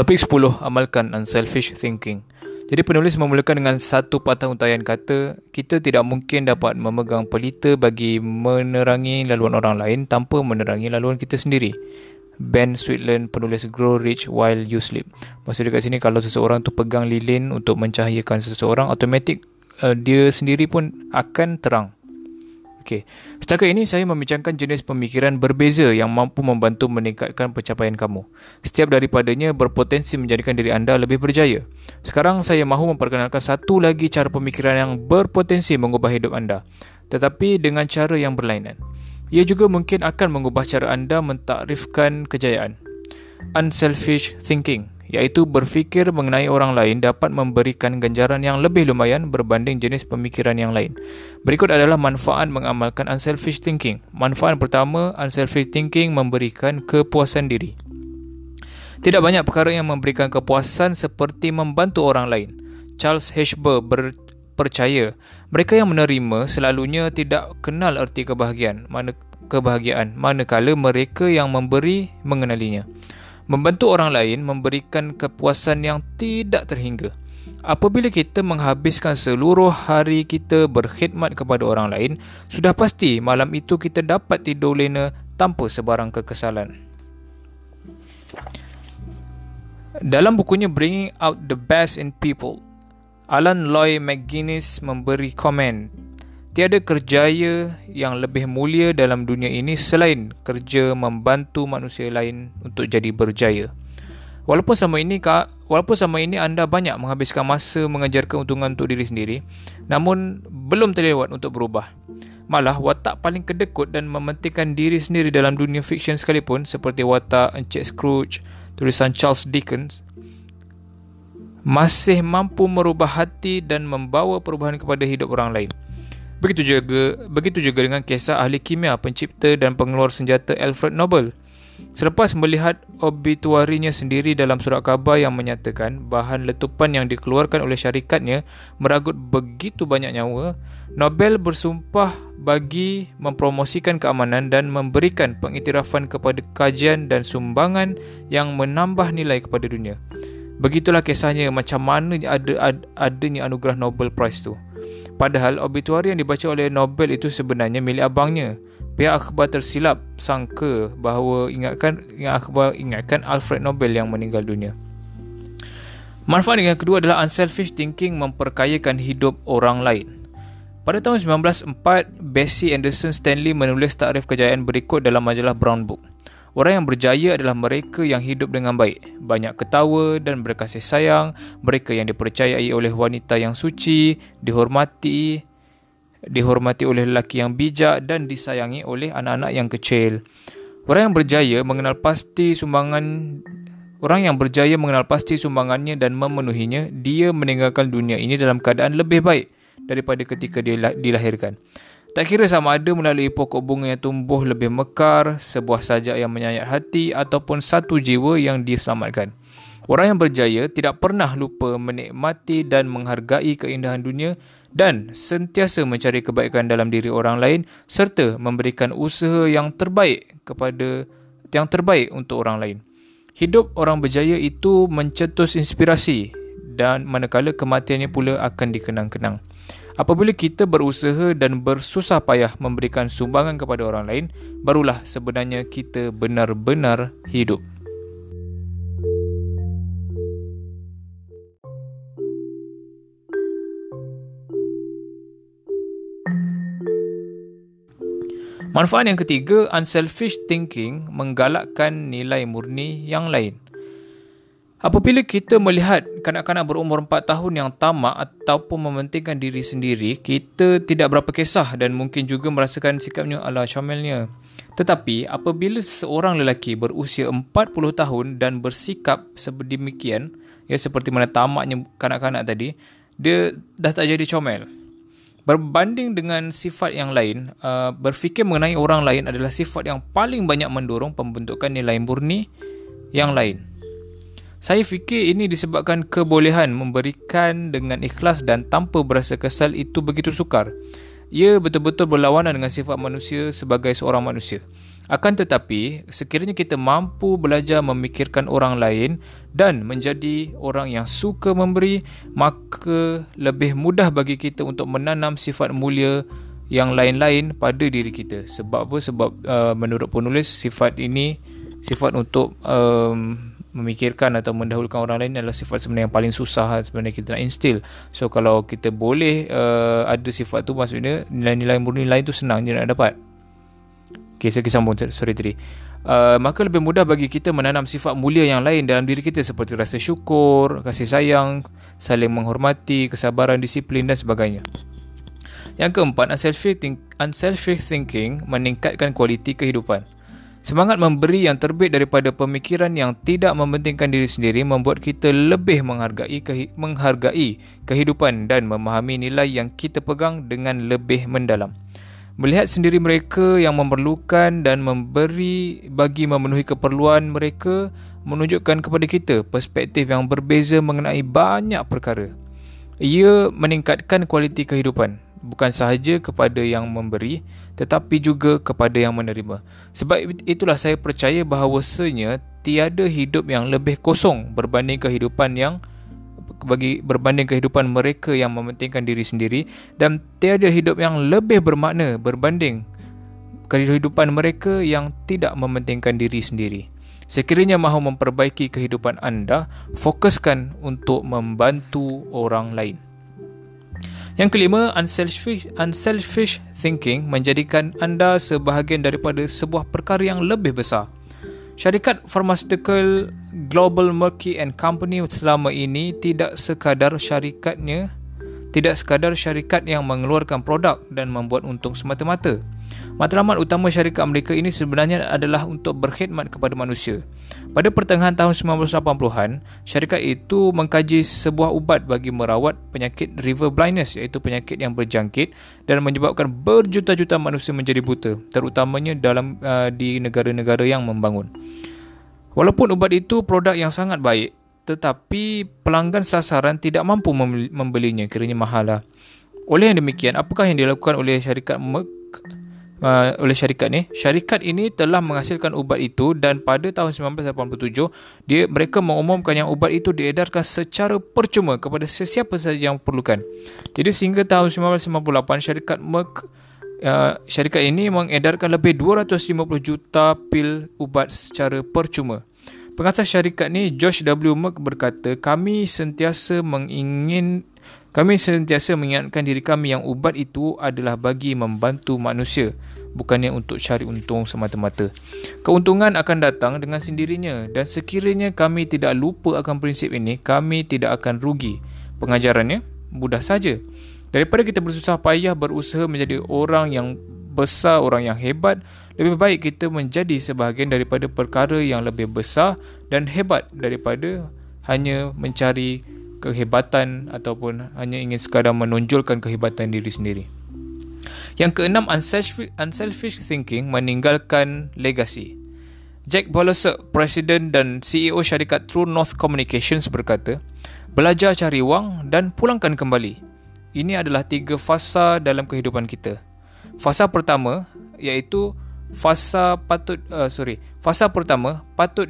Topik 10 Amalkan Unselfish Thinking. Jadi penulis memulakan dengan satu patah untayan kata Kita tidak mungkin dapat memegang pelita bagi menerangi laluan orang lain Tanpa menerangi laluan kita sendiri. Ben Sweetland penulis Grow Rich While You Sleep. Maksud dekat sini kalau seseorang tu pegang lilin untuk mencahayakan seseorang Automatik uh, dia sendiri pun akan terang Okey. Setakat ini saya membincangkan jenis pemikiran berbeza yang mampu membantu meningkatkan pencapaian kamu. Setiap daripadanya berpotensi menjadikan diri anda lebih berjaya. Sekarang saya mahu memperkenalkan satu lagi cara pemikiran yang berpotensi mengubah hidup anda, tetapi dengan cara yang berlainan. Ia juga mungkin akan mengubah cara anda mentakrifkan kejayaan. Unselfish thinking iaitu berfikir mengenai orang lain dapat memberikan ganjaran yang lebih lumayan berbanding jenis pemikiran yang lain. Berikut adalah manfaat mengamalkan unselfish thinking. Manfaat pertama, unselfish thinking memberikan kepuasan diri. Tidak banyak perkara yang memberikan kepuasan seperti membantu orang lain. Charles H. Burr percaya mereka yang menerima selalunya tidak kenal erti kebahagiaan mana kebahagiaan manakala mereka yang memberi mengenalinya. Membantu orang lain memberikan kepuasan yang tidak terhingga. Apabila kita menghabiskan seluruh hari kita berkhidmat kepada orang lain, sudah pasti malam itu kita dapat tidur lena tanpa sebarang kekesalan. Dalam bukunya Bringing Out the Best in People, Alan Loy McGuinness memberi komen Tiada kerjaya yang lebih mulia dalam dunia ini selain kerja membantu manusia lain untuk jadi berjaya. Walaupun sama ini walaupun sama ini anda banyak menghabiskan masa mengejar keuntungan untuk diri sendiri, namun belum terlewat untuk berubah. Malah watak paling kedekut dan mementingkan diri sendiri dalam dunia fiksyen sekalipun seperti watak Encik Scrooge, tulisan Charles Dickens, masih mampu merubah hati dan membawa perubahan kepada hidup orang lain. Begitu juga begitu juga dengan kisah ahli kimia, pencipta dan pengeluar senjata Alfred Nobel. Selepas melihat obituarinya sendiri dalam surat khabar yang menyatakan bahan letupan yang dikeluarkan oleh syarikatnya meragut begitu banyak nyawa, Nobel bersumpah bagi mempromosikan keamanan dan memberikan pengiktirafan kepada kajian dan sumbangan yang menambah nilai kepada dunia. Begitulah kisahnya macam mana ada adanya anugerah Nobel Prize tu. Padahal obituari yang dibaca oleh Nobel itu sebenarnya milik abangnya. Pihak akhbar tersilap sangka bahawa ingatkan yang akhbar ingatkan Alfred Nobel yang meninggal dunia. Manfaat yang kedua adalah unselfish thinking memperkayakan hidup orang lain. Pada tahun 1904, Bessie Anderson Stanley menulis takrif kejayaan berikut dalam majalah Brown Book. Orang yang berjaya adalah mereka yang hidup dengan baik, banyak ketawa dan berkasih sayang, mereka yang dipercayai oleh wanita yang suci, dihormati, dihormati oleh lelaki yang bijak dan disayangi oleh anak-anak yang kecil. Orang yang berjaya mengenal pasti sumbangan Orang yang berjaya mengenal pasti sumbangannya dan memenuhinya, dia meninggalkan dunia ini dalam keadaan lebih baik daripada ketika dia dilahirkan. Tak kira sama ada melalui pokok bunga yang tumbuh lebih mekar, sebuah sajak yang menyayat hati ataupun satu jiwa yang diselamatkan. Orang yang berjaya tidak pernah lupa menikmati dan menghargai keindahan dunia dan sentiasa mencari kebaikan dalam diri orang lain serta memberikan usaha yang terbaik kepada yang terbaik untuk orang lain. Hidup orang berjaya itu mencetus inspirasi dan manakala kematiannya pula akan dikenang-kenang. Apabila kita berusaha dan bersusah payah memberikan sumbangan kepada orang lain, barulah sebenarnya kita benar-benar hidup. Manfaat yang ketiga, unselfish thinking menggalakkan nilai murni yang lain. Apabila kita melihat kanak-kanak berumur 4 tahun yang tamak ataupun mementingkan diri sendiri, kita tidak berapa kisah dan mungkin juga merasakan sikapnya ala comelnya. Tetapi apabila seorang lelaki berusia 40 tahun dan bersikap sedemikian, ya seperti mana tamaknya kanak-kanak tadi, dia dah tak jadi comel. Berbanding dengan sifat yang lain, uh, berfikir mengenai orang lain adalah sifat yang paling banyak mendorong pembentukan nilai murni yang lain. Saya fikir ini disebabkan kebolehan memberikan dengan ikhlas dan tanpa berasa kesal itu begitu sukar. Ia betul-betul berlawanan dengan sifat manusia sebagai seorang manusia. Akan tetapi, sekiranya kita mampu belajar memikirkan orang lain dan menjadi orang yang suka memberi, maka lebih mudah bagi kita untuk menanam sifat mulia yang lain-lain pada diri kita. Sebab apa? Sebab uh, menurut penulis sifat ini sifat untuk um, memikirkan atau mendahulukan orang lain adalah sifat sebenarnya yang paling susah sebenarnya kita nak instill. So kalau kita boleh uh, ada sifat tu maksudnya nilai-nilai murni lain tu senang je nak dapat. Okay, saya sambung sorry tadi. Uh, maka lebih mudah bagi kita menanam sifat mulia yang lain dalam diri kita seperti rasa syukur, kasih sayang, saling menghormati, kesabaran, disiplin dan sebagainya. Yang keempat, unselfish, think, unselfish thinking meningkatkan kualiti kehidupan. Semangat memberi yang terbit daripada pemikiran yang tidak mementingkan diri sendiri membuat kita lebih menghargai menghargai kehidupan dan memahami nilai yang kita pegang dengan lebih mendalam. Melihat sendiri mereka yang memerlukan dan memberi bagi memenuhi keperluan mereka menunjukkan kepada kita perspektif yang berbeza mengenai banyak perkara. Ia meningkatkan kualiti kehidupan bukan sahaja kepada yang memberi tetapi juga kepada yang menerima. Sebab itulah saya percaya bahawasanya tiada hidup yang lebih kosong berbanding kehidupan yang bagi berbanding kehidupan mereka yang mementingkan diri sendiri dan tiada hidup yang lebih bermakna berbanding kehidupan mereka yang tidak mementingkan diri sendiri. Sekiranya mahu memperbaiki kehidupan anda, fokuskan untuk membantu orang lain. Yang kelima, unselfish, unselfish thinking menjadikan anda sebahagian daripada sebuah perkara yang lebih besar. Syarikat farmaceutical Global Merck and Company selama ini tidak sekadar syarikatnya tidak sekadar syarikat yang mengeluarkan produk dan membuat untung semata-mata. Matlamat utama syarikat mereka ini sebenarnya adalah untuk berkhidmat kepada manusia. Pada pertengahan tahun 1980-an, syarikat itu mengkaji sebuah ubat bagi merawat penyakit river blindness iaitu penyakit yang berjangkit dan menyebabkan berjuta-juta manusia menjadi buta, terutamanya dalam uh, di negara-negara yang membangun. Walaupun ubat itu produk yang sangat baik, tetapi pelanggan sasaran tidak mampu membelinya kiranya mahal. Oleh yang demikian, apakah yang dilakukan oleh syarikat Merck uh, oleh syarikat ni syarikat ini telah menghasilkan ubat itu dan pada tahun 1987 dia mereka mengumumkan yang ubat itu diedarkan secara percuma kepada sesiapa sahaja yang perlukan. Jadi sehingga tahun 1958 syarikat Merck uh, syarikat ini mengedarkan lebih 250 juta pil ubat secara percuma Pengasas syarikat ni Josh W. Merck berkata, kami sentiasa mengingin kami sentiasa mengingatkan diri kami yang ubat itu adalah bagi membantu manusia, bukannya untuk cari untung semata-mata. Keuntungan akan datang dengan sendirinya dan sekiranya kami tidak lupa akan prinsip ini, kami tidak akan rugi. Pengajarannya mudah saja. Daripada kita bersusah payah berusaha menjadi orang yang besar, orang yang hebat, lebih baik kita menjadi sebahagian daripada perkara yang lebih besar dan hebat daripada hanya mencari kehebatan ataupun hanya ingin sekadar menonjolkan kehebatan diri sendiri. Yang keenam, unselfish, unselfish thinking meninggalkan legasi. Jack Bolosek, Presiden dan CEO syarikat True North Communications berkata, belajar cari wang dan pulangkan kembali. Ini adalah tiga fasa dalam kehidupan kita. Fasa pertama iaitu fasa patut uh, sorry fasa pertama patut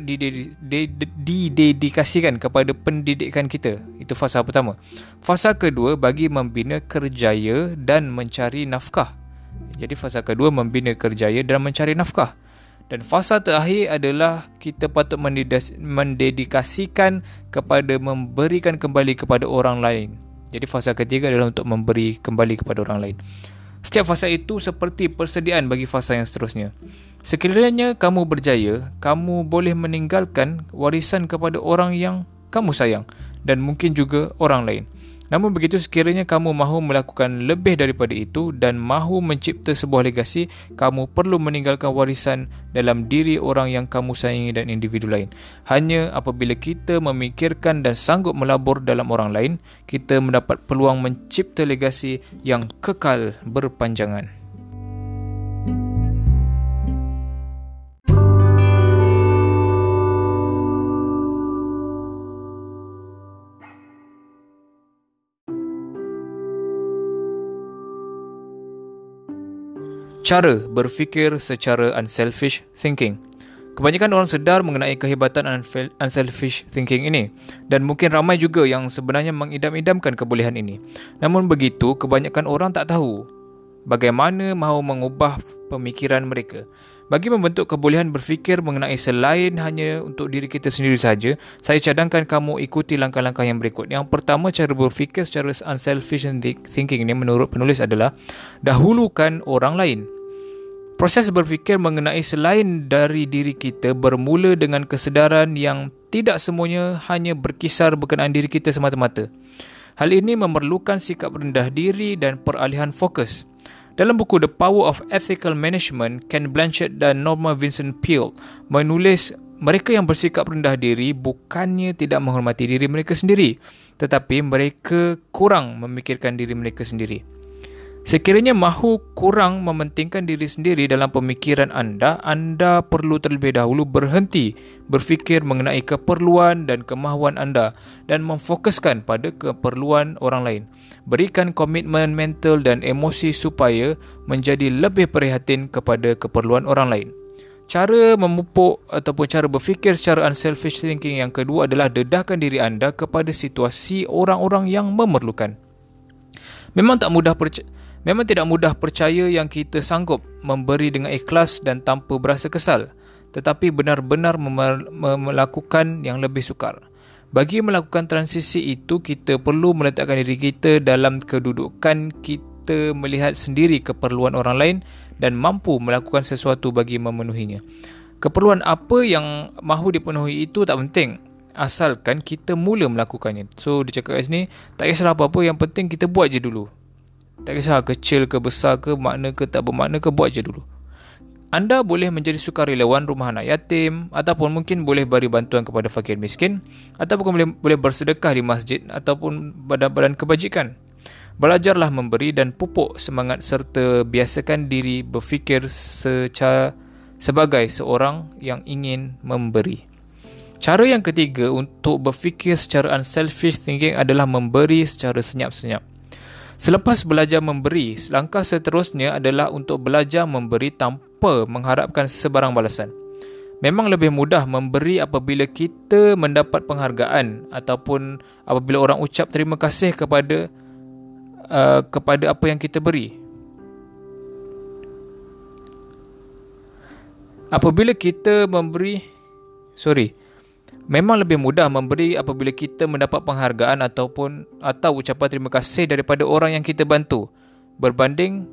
didedikasikan kepada pendidikan kita. Itu fasa pertama. Fasa kedua bagi membina kerjaya dan mencari nafkah. Jadi fasa kedua membina kerjaya dan mencari nafkah. Dan fasa terakhir adalah kita patut mendedikasikan kepada memberikan kembali kepada orang lain. Jadi fasa ketiga adalah untuk memberi kembali kepada orang lain Setiap fasa itu seperti persediaan bagi fasa yang seterusnya. Sekiranya kamu berjaya, kamu boleh meninggalkan warisan kepada orang yang kamu sayang dan mungkin juga orang lain. Namun begitu sekiranya kamu mahu melakukan lebih daripada itu dan mahu mencipta sebuah legasi, kamu perlu meninggalkan warisan dalam diri orang yang kamu sayangi dan individu lain. Hanya apabila kita memikirkan dan sanggup melabur dalam orang lain, kita mendapat peluang mencipta legasi yang kekal berpanjangan. Cara berfikir secara unselfish thinking. Kebanyakan orang sedar mengenai kehebatan unselfish thinking ini dan mungkin ramai juga yang sebenarnya mengidam-idamkan kebolehan ini. Namun begitu, kebanyakan orang tak tahu bagaimana mahu mengubah pemikiran mereka. Bagi membentuk kebolehan berfikir mengenai selain hanya untuk diri kita sendiri saja, saya cadangkan kamu ikuti langkah-langkah yang berikut. Yang pertama, cara berfikir secara unselfish thinking ini menurut penulis adalah dahulukan orang lain. Proses berfikir mengenai selain dari diri kita bermula dengan kesedaran yang tidak semuanya hanya berkisar berkenaan diri kita semata-mata. Hal ini memerlukan sikap rendah diri dan peralihan fokus. Dalam buku The Power of Ethical Management, Ken Blanchett dan Norma Vincent Peale menulis mereka yang bersikap rendah diri bukannya tidak menghormati diri mereka sendiri, tetapi mereka kurang memikirkan diri mereka sendiri. Sekiranya mahu kurang mementingkan diri sendiri dalam pemikiran anda, anda perlu terlebih dahulu berhenti berfikir mengenai keperluan dan kemahuan anda dan memfokuskan pada keperluan orang lain. Berikan komitmen mental dan emosi supaya menjadi lebih prihatin kepada keperluan orang lain. Cara memupuk ataupun cara berfikir secara unselfish thinking yang kedua adalah dedahkan diri anda kepada situasi orang-orang yang memerlukan. Memang tak mudah percaya Memang tidak mudah percaya yang kita sanggup memberi dengan ikhlas dan tanpa berasa kesal, tetapi benar-benar melakukan yang lebih sukar. Bagi melakukan transisi itu, kita perlu meletakkan diri kita dalam kedudukan kita melihat sendiri keperluan orang lain dan mampu melakukan sesuatu bagi memenuhinya. Keperluan apa yang mahu dipenuhi itu tak penting asalkan kita mula melakukannya. So dia cakap kat sini, tak kisah apa-apa yang penting kita buat je dulu. Tak kisah kecil ke besar ke makna ke tak bermakna ke buat je dulu. Anda boleh menjadi sukarelawan rumah anak yatim ataupun mungkin boleh beri bantuan kepada fakir miskin ataupun boleh boleh bersedekah di masjid ataupun badan-badan kebajikan. Belajarlah memberi dan pupuk semangat serta biasakan diri berfikir secara sebagai seorang yang ingin memberi. Cara yang ketiga untuk berfikir secara unselfish thinking adalah memberi secara senyap-senyap. Selepas belajar memberi, langkah seterusnya adalah untuk belajar memberi tanpa mengharapkan sebarang balasan. Memang lebih mudah memberi apabila kita mendapat penghargaan ataupun apabila orang ucap terima kasih kepada uh, kepada apa yang kita beri. Apabila kita memberi sorry, Memang lebih mudah memberi apabila kita mendapat penghargaan ataupun atau ucapan terima kasih daripada orang yang kita bantu berbanding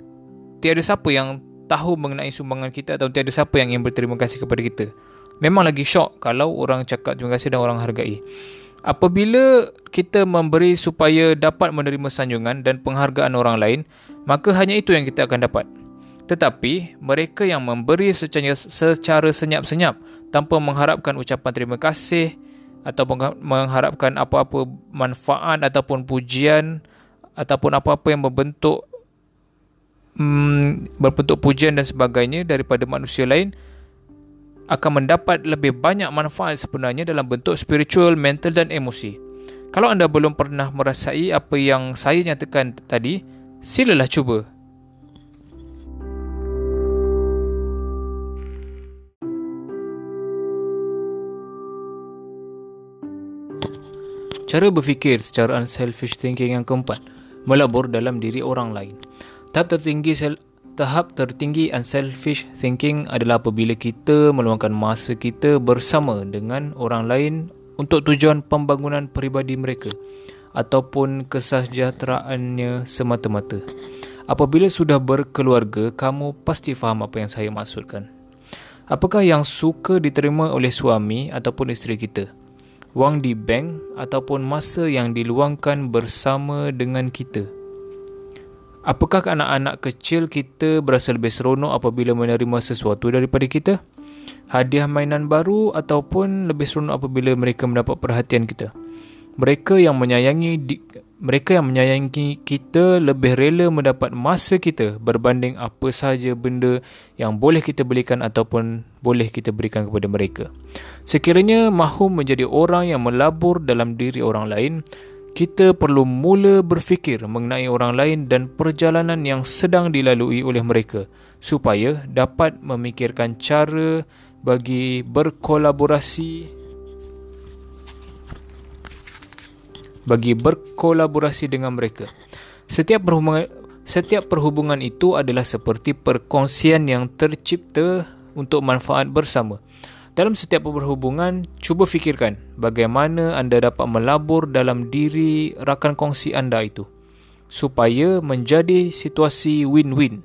tiada siapa yang tahu mengenai sumbangan kita atau tiada siapa yang ingin berterima kasih kepada kita. Memang lagi syok kalau orang cakap terima kasih dan orang hargai. Apabila kita memberi supaya dapat menerima sanjungan dan penghargaan orang lain, maka hanya itu yang kita akan dapat. Tetapi mereka yang memberi secara, secara senyap-senyap tanpa mengharapkan ucapan terima kasih atau mengharapkan apa-apa manfaat ataupun pujian ataupun apa-apa yang berbentuk hmm, berbentuk pujian dan sebagainya daripada manusia lain akan mendapat lebih banyak manfaat sebenarnya dalam bentuk spiritual, mental dan emosi. Kalau anda belum pernah merasai apa yang saya nyatakan tadi, silalah cuba. Cara berfikir secara unselfish thinking yang keempat melabur dalam diri orang lain. Tahap tertinggi sel- tahap tertinggi unselfish thinking adalah apabila kita meluangkan masa kita bersama dengan orang lain untuk tujuan pembangunan peribadi mereka ataupun kesejahteraannya semata-mata. Apabila sudah berkeluarga, kamu pasti faham apa yang saya maksudkan. Apakah yang suka diterima oleh suami ataupun isteri kita? Wang di bank ataupun masa yang diluangkan bersama dengan kita. Apakah anak-anak kecil kita berasa lebih seronok apabila menerima sesuatu daripada kita? Hadiah mainan baru ataupun lebih seronok apabila mereka mendapat perhatian kita? Mereka yang menyayangi mereka yang menyayangi kita lebih rela mendapat masa kita berbanding apa sahaja benda yang boleh kita belikan ataupun boleh kita berikan kepada mereka. Sekiranya mahu menjadi orang yang melabur dalam diri orang lain, kita perlu mula berfikir mengenai orang lain dan perjalanan yang sedang dilalui oleh mereka supaya dapat memikirkan cara bagi berkolaborasi bagi berkolaborasi dengan mereka. Setiap perhubungan setiap perhubungan itu adalah seperti perkongsian yang tercipta untuk manfaat bersama. Dalam setiap perhubungan, cuba fikirkan bagaimana anda dapat melabur dalam diri rakan kongsi anda itu supaya menjadi situasi win-win.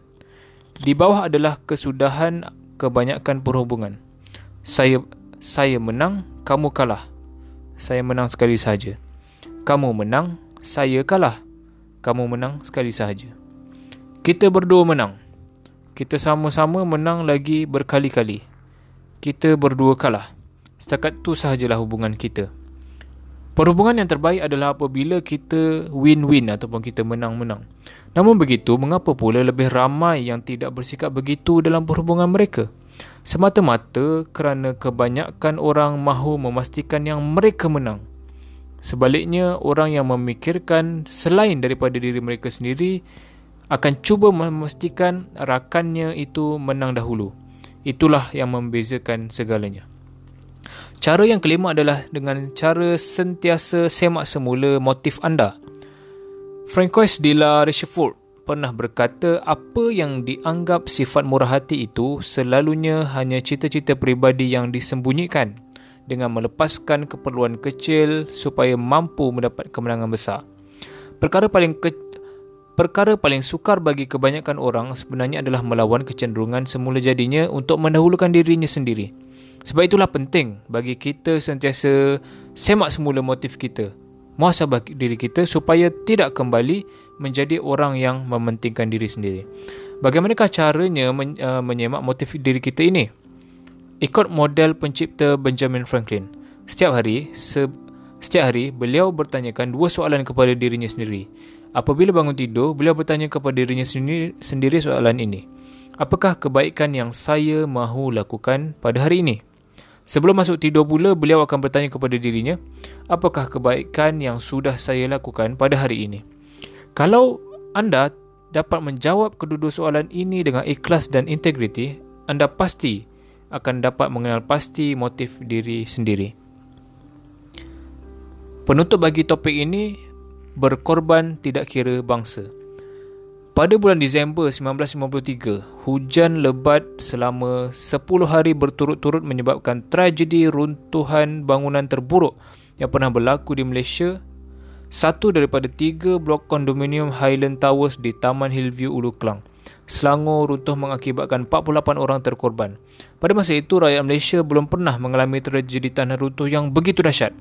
Di bawah adalah kesudahan kebanyakan perhubungan. Saya saya menang, kamu kalah. Saya menang sekali sahaja. Kamu menang, saya kalah. Kamu menang sekali sahaja. Kita berdua menang. Kita sama-sama menang lagi berkali-kali kita berdua kalah. Setakat tu sahajalah hubungan kita. Perhubungan yang terbaik adalah apabila kita win-win ataupun kita menang-menang. Namun begitu, mengapa pula lebih ramai yang tidak bersikap begitu dalam perhubungan mereka? Semata-mata kerana kebanyakan orang mahu memastikan yang mereka menang. Sebaliknya, orang yang memikirkan selain daripada diri mereka sendiri akan cuba memastikan rakannya itu menang dahulu. Itulah yang membezakan segalanya. Cara yang kelima adalah dengan cara sentiasa semak semula motif anda. Francois de la Rochefort pernah berkata apa yang dianggap sifat murah hati itu selalunya hanya cita-cita peribadi yang disembunyikan dengan melepaskan keperluan kecil supaya mampu mendapat kemenangan besar. Perkara paling ke- Perkara paling sukar bagi kebanyakan orang sebenarnya adalah melawan kecenderungan semula jadinya untuk mendahulukan dirinya sendiri. Sebab itulah penting bagi kita sentiasa semak semula motif kita, muhasabah diri kita supaya tidak kembali menjadi orang yang mementingkan diri sendiri. Bagaimanakah caranya men- uh, menyemak motif diri kita ini? Ikut model pencipta Benjamin Franklin. Setiap hari, se- setiap hari beliau bertanyakan dua soalan kepada dirinya sendiri. Apabila bangun tidur, beliau bertanya kepada dirinya sendiri, sendiri soalan ini. Apakah kebaikan yang saya mahu lakukan pada hari ini? Sebelum masuk tidur pula, beliau akan bertanya kepada dirinya, apakah kebaikan yang sudah saya lakukan pada hari ini? Kalau anda dapat menjawab kedua-dua soalan ini dengan ikhlas dan integriti, anda pasti akan dapat mengenal pasti motif diri sendiri. Penutup bagi topik ini, berkorban tidak kira bangsa. Pada bulan Disember 1953, hujan lebat selama 10 hari berturut-turut menyebabkan tragedi runtuhan bangunan terburuk yang pernah berlaku di Malaysia. Satu daripada tiga blok kondominium Highland Towers di Taman Hillview Ulu Klang. Selangor runtuh mengakibatkan 48 orang terkorban. Pada masa itu, rakyat Malaysia belum pernah mengalami tragedi tanah runtuh yang begitu dahsyat.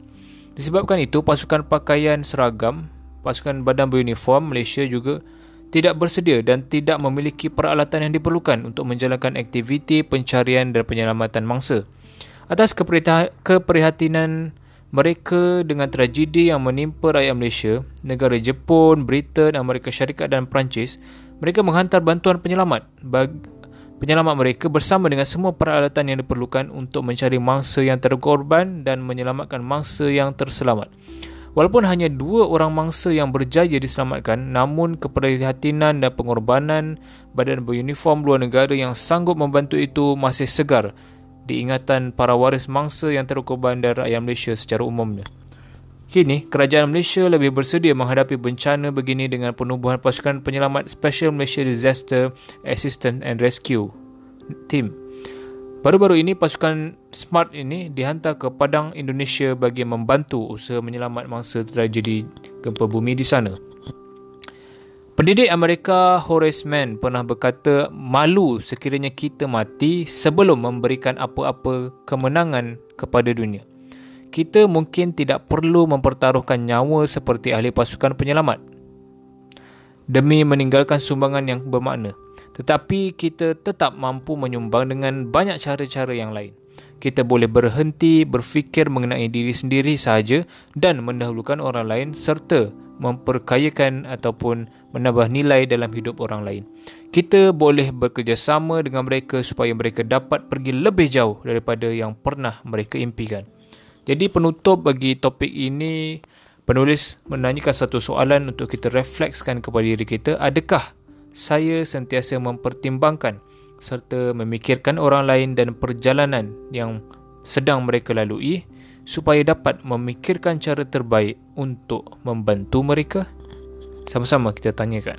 Disebabkan itu, pasukan pakaian seragam pasukan badan beruniform Malaysia juga tidak bersedia dan tidak memiliki peralatan yang diperlukan untuk menjalankan aktiviti pencarian dan penyelamatan mangsa. Atas keprihatinan mereka dengan tragedi yang menimpa rakyat Malaysia, negara Jepun, Britain, Amerika Syarikat dan Perancis, mereka menghantar bantuan penyelamat bagi penyelamat mereka bersama dengan semua peralatan yang diperlukan untuk mencari mangsa yang terkorban dan menyelamatkan mangsa yang terselamat. Walaupun hanya dua orang mangsa yang berjaya diselamatkan, namun keprihatinan dan pengorbanan badan beruniform luar negara yang sanggup membantu itu masih segar diingatan para waris mangsa yang terkorban dan rakyat Malaysia secara umumnya. Kini, kerajaan Malaysia lebih bersedia menghadapi bencana begini dengan penubuhan pasukan penyelamat Special Malaysia Disaster Assistance and Rescue Team Baru-baru ini pasukan SMART ini dihantar ke Padang Indonesia bagi membantu usaha menyelamat mangsa tragedi gempa bumi di sana. Pendidik Amerika Horace Mann pernah berkata malu sekiranya kita mati sebelum memberikan apa-apa kemenangan kepada dunia. Kita mungkin tidak perlu mempertaruhkan nyawa seperti ahli pasukan penyelamat demi meninggalkan sumbangan yang bermakna tetapi kita tetap mampu menyumbang dengan banyak cara-cara yang lain. Kita boleh berhenti berfikir mengenai diri sendiri sahaja dan mendahulukan orang lain serta memperkayakan ataupun menambah nilai dalam hidup orang lain. Kita boleh bekerjasama dengan mereka supaya mereka dapat pergi lebih jauh daripada yang pernah mereka impikan. Jadi penutup bagi topik ini Penulis menanyakan satu soalan untuk kita reflekskan kepada diri kita, adakah saya sentiasa mempertimbangkan serta memikirkan orang lain dan perjalanan yang sedang mereka lalui supaya dapat memikirkan cara terbaik untuk membantu mereka? Sama-sama kita tanyakan.